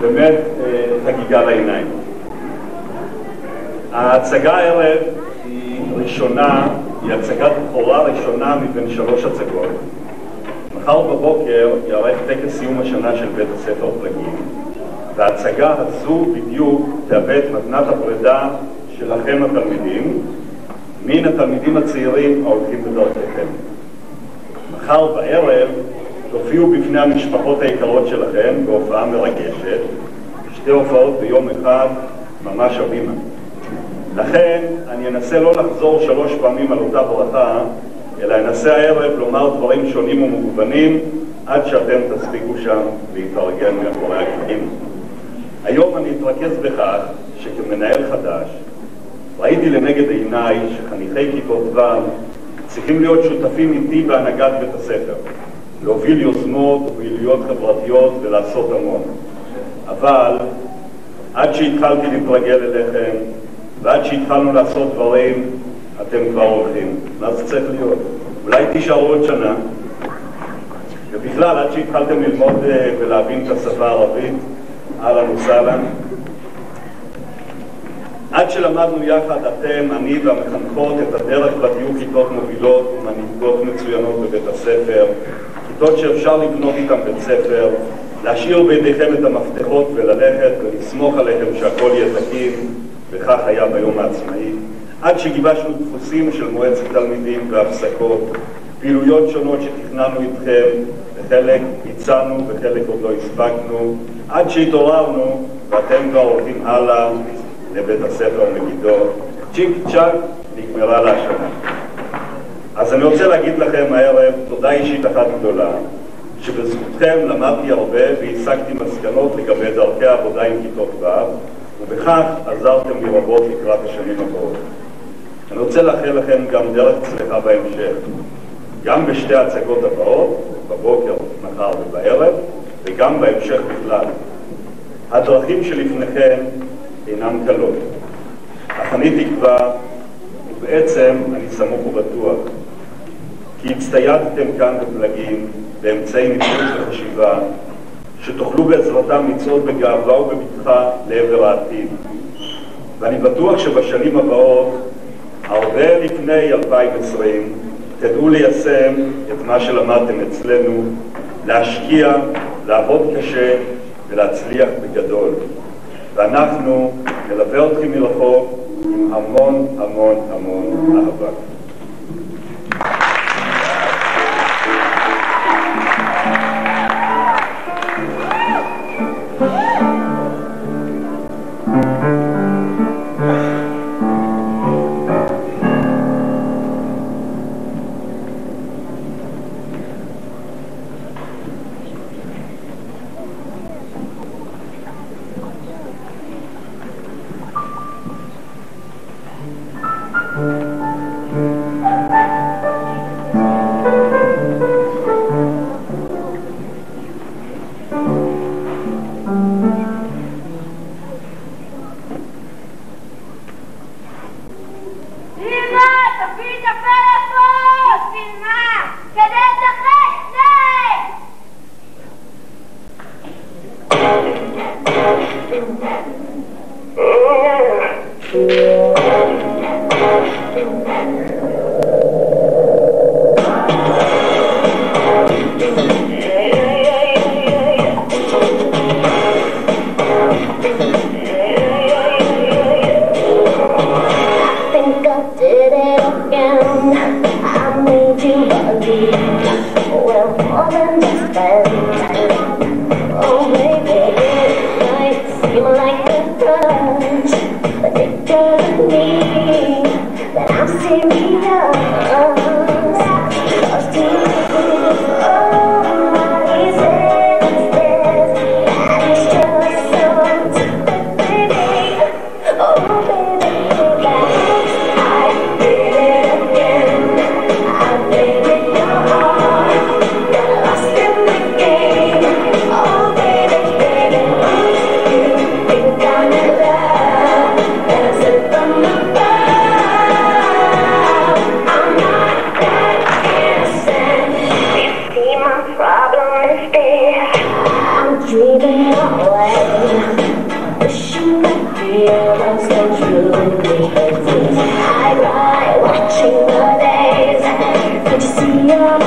באמת אה, חגיגה לעיניים. ההצגה הערב היא ראשונה, היא הצגת בכורה ראשונה מבין שלוש הצגות. מחר בבוקר יערך טקס סיום השנה של בית הספר פלגים, וההצגה הזו בדיוק תהווה את מתנת הפרידה שלכם התלמידים, מן התלמידים הצעירים ההולכים בדרכיכם. מחר בערב תופיעו בפני המשפחות היקרות שלכם בהופעה מרגשת, שתי הופעות ביום אחד, ממש הבימה. לכן אני אנסה לא לחזור שלוש פעמים על אותה ברכה, אלא אנסה הערב לומר דברים שונים ומגוונים עד שאתם תספיקו שם להתארגן מאחורי הקלעים. היום אני אתרכז בכך שכמנהל חדש ראיתי לנגד עיניי שחניכי כיתות ו' צריכים להיות שותפים איתי בהנהגת בית הספר, להוביל יוזמות ופעילויות חברתיות ולעשות המון. אבל עד שהתחלתי להתרגל אליכם ועד שהתחלנו לעשות דברים, אתם כבר הולכים. מה זה צריך להיות? אולי תישארו עוד שנה, ובכלל, עד שהתחלתם ללמוד אה, ולהבין את השפה הערבית, אהלן וסהלן. עד שלמדנו יחד, אתם, אני והמחנכות, את הדרך תהיו כיתות מובילות ומנהיגות מצוינות בבית הספר, כיתות שאפשר לבנות איתן בית ספר, להשאיר בידיכם את המפתחות וללכת ולסמוך עליכם שהכל יהיה תקין, וכך היה ביום העצמאי, עד שגיבשנו דפוסים של מועצת תלמידים והפסקות, פעילויות שונות שתכננו איתכם, וחלק ביצענו וחלק עוד לא הספקנו, עד שהתעוררנו ואתם כבר הולכים הלאה לבית הספר מגידו, צ'יק צ'אק נגמרה לה השנה. אז אני רוצה להגיד לכם הערב תודה אישית אחת גדולה, שבזכותכם למדתי הרבה והסקתי מסקנות לגבי דרכי העבודה עם כיתות ו', ובכך עזרתם לי רבות לקראת השנים הבאות. אני רוצה לאחל לכם גם דרך צלחה בהמשך, גם בשתי ההצגות הבאות, בבוקר, מחר ובערב, וגם בהמשך בכלל. הדרכים שלפניכם אינן קלות, אך אני תקווה, ובעצם אני סמוך ובטוח, הצטיידתם כאן בפלגים באמצעי ניצול וחשיבה, שתוכלו בעזרתם לצעוד בגאווה ובבטחה לעבר העתיד. ואני בטוח שבשנים הבאות, הרבה לפני 2020, תדעו ליישם את מה שלמדתם אצלנו, להשקיע, לעבוד קשה ולהצליח בגדול. ואנחנו נלווה אתכם מרחוק עם המון המון המון אהבה. I like watching the days. Good you see you.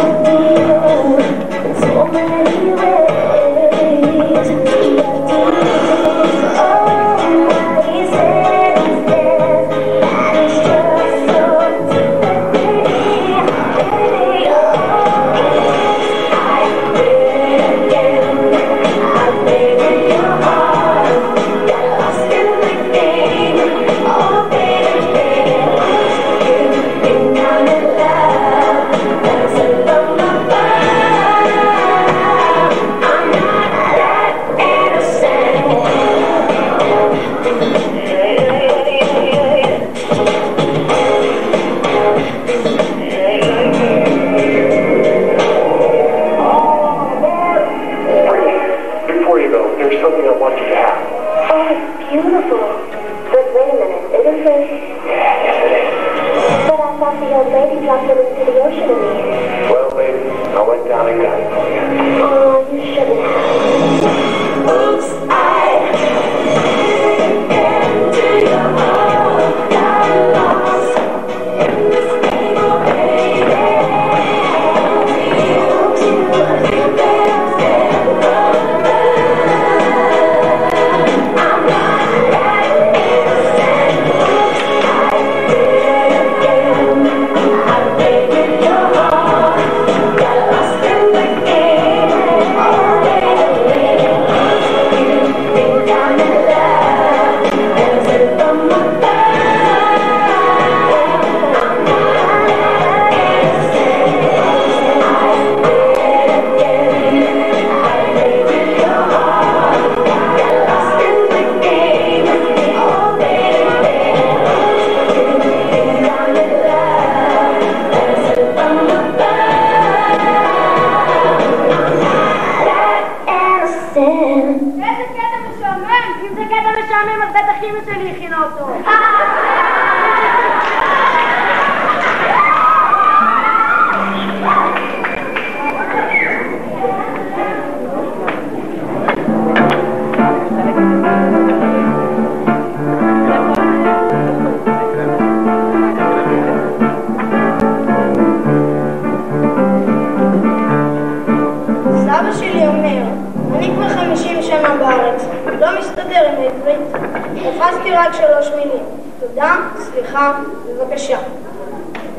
בבקשה.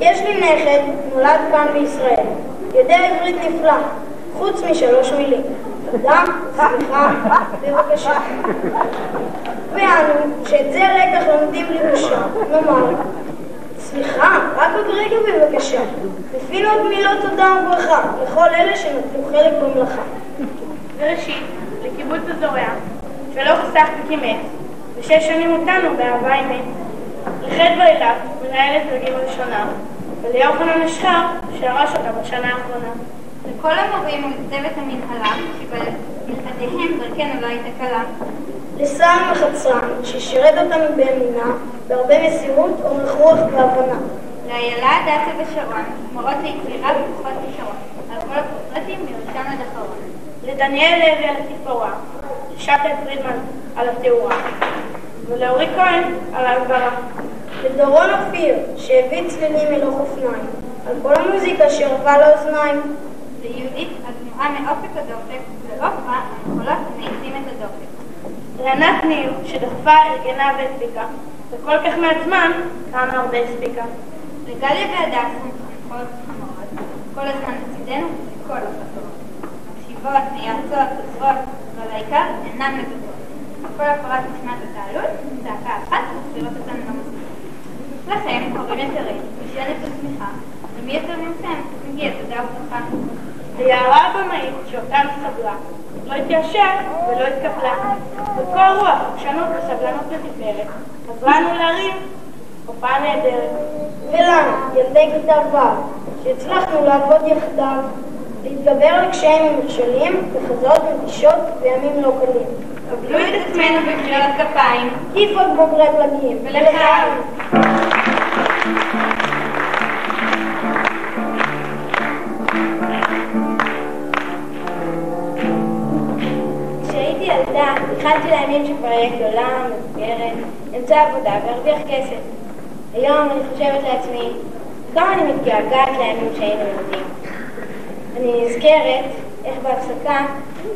יש לי נכד, נולד כאן בישראל. יודע עברית נפלא, חוץ משלוש מילים. תודה, סליחה, בבקשה. ואנו, שאת זה לקח לומדים לבושה, נאמר, סליחה, רק עוד רגע בבקשה. לפי עוד מילות תודה וברכה לכל אלה שנתנו חלק במלאכה. וראשית, לקיבוץ הזורע, שלא חסך וקימץ, ושש שנים אותנו באהבה אמת. לחדר אליו, מנהלת דרגים הראשונה, וליוחנן אשחר, שירש אותה בשנה האחרונה. לכל המורים ולצוות המנהלה, שבלעדיהם דרכנו לא הייתה קלה. לסם מחצרן, ששירת אותנו באמונה, בהרבה מסירות, אורך רוח והבנה. לאיילה הדסה ושרון, מורות ליצירה וכוחות כישרון, על כל הפרטים מראשון עד אחרון. לדניאל לוי על התפאורה, לשאטל פרידמן על התאורה, ולאורי כהן על ההגברה. לדורון אופיר, שהביא צלילים מלוך אופניים, על כל המוזיקה שערבה לאוזניים. ליהודית התנועה מאופק הדופק, ולעופרה המחולות המאיצים את הדופק. לענת ניר, שדחפה, ארגנה והספיקה, וכל כך מעט זמן, כמה הרבה הספיקה. לגליה והדס מתחנכות המורות, כל הזמן לצידנו בכל החברות. מקשיבות, מייעצות, עוזרות, אבל העיקר אינן מגדות. כל הפרט נשמעת התעלות, צעקה אחת, מחזירות אותנו לכם, הורים יקרים, משענת ושמיכה, ומי יותר מכם, מגיע תודה וברכה. ויערה הבמאית שאותם סבלה, לא התיישר ולא התקפלה. בכל רוח, עקשנות וסבלנות לתפארת, עזרה לנו להרים הופעה נהדרת. ולנו, ילדי כיתה ו', שהצלחנו לעבוד יחדיו, להתגבר על קשיים ומכשולים, לחזות מתישות וימים לא קלים. קבלו את עצמנו במחיאות כפיים, כיפות בוגרי ולחיים. כשהייתי ילדה, ייחלתי לימים שכבר אהיה גדולה, מבוגרת, אמצא עבודה וארוויח כסף. היום אני חושבת לעצמי, כמה אני מתגעגעת לימים שהיינו ילדים. אני נזכרת איך בהפסקה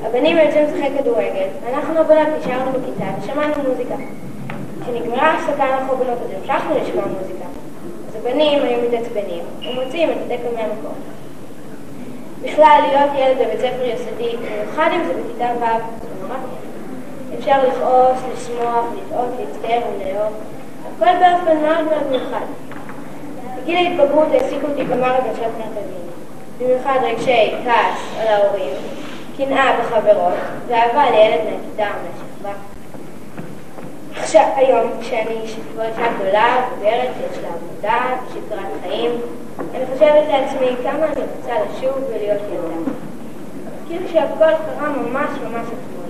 הבנים יוצאים לשחק כדורגל, ואנחנו הבנות נשארנו בכיתה ושמענו מוזיקה. כשנגמרה ההפסקה אנחנו הבנות אז המשכנו לשמוע מוזיקה. אז הבנים היו מתעצבנים ומוציאים את התקע מהמקום. בכלל, להיות ילד בבית ספר יסודי, במיוחד אם זה בכיתה ו'. אפשר לכעוס, לשמוח, לטעות, להצטער ולאהוב. הכל באופן מאוד מאוד מיוחד. בגיל ההתבגרות העסיקו אותי כמה רגשות מרכזיים. במיוחד רגשי כעס על ההורים, קנאה בחברות, ואהבה לילד מהכיתה או מהשכבה. עכשיו, היום, כשאני כבר אישה גדולה, בוגרת, שיש לה עבודה, שגרת חיים, אני חושבת לעצמי כמה אני רוצה לשוב ולהיות ילדה. כאילו שהכל קרה ממש ממש אתמול.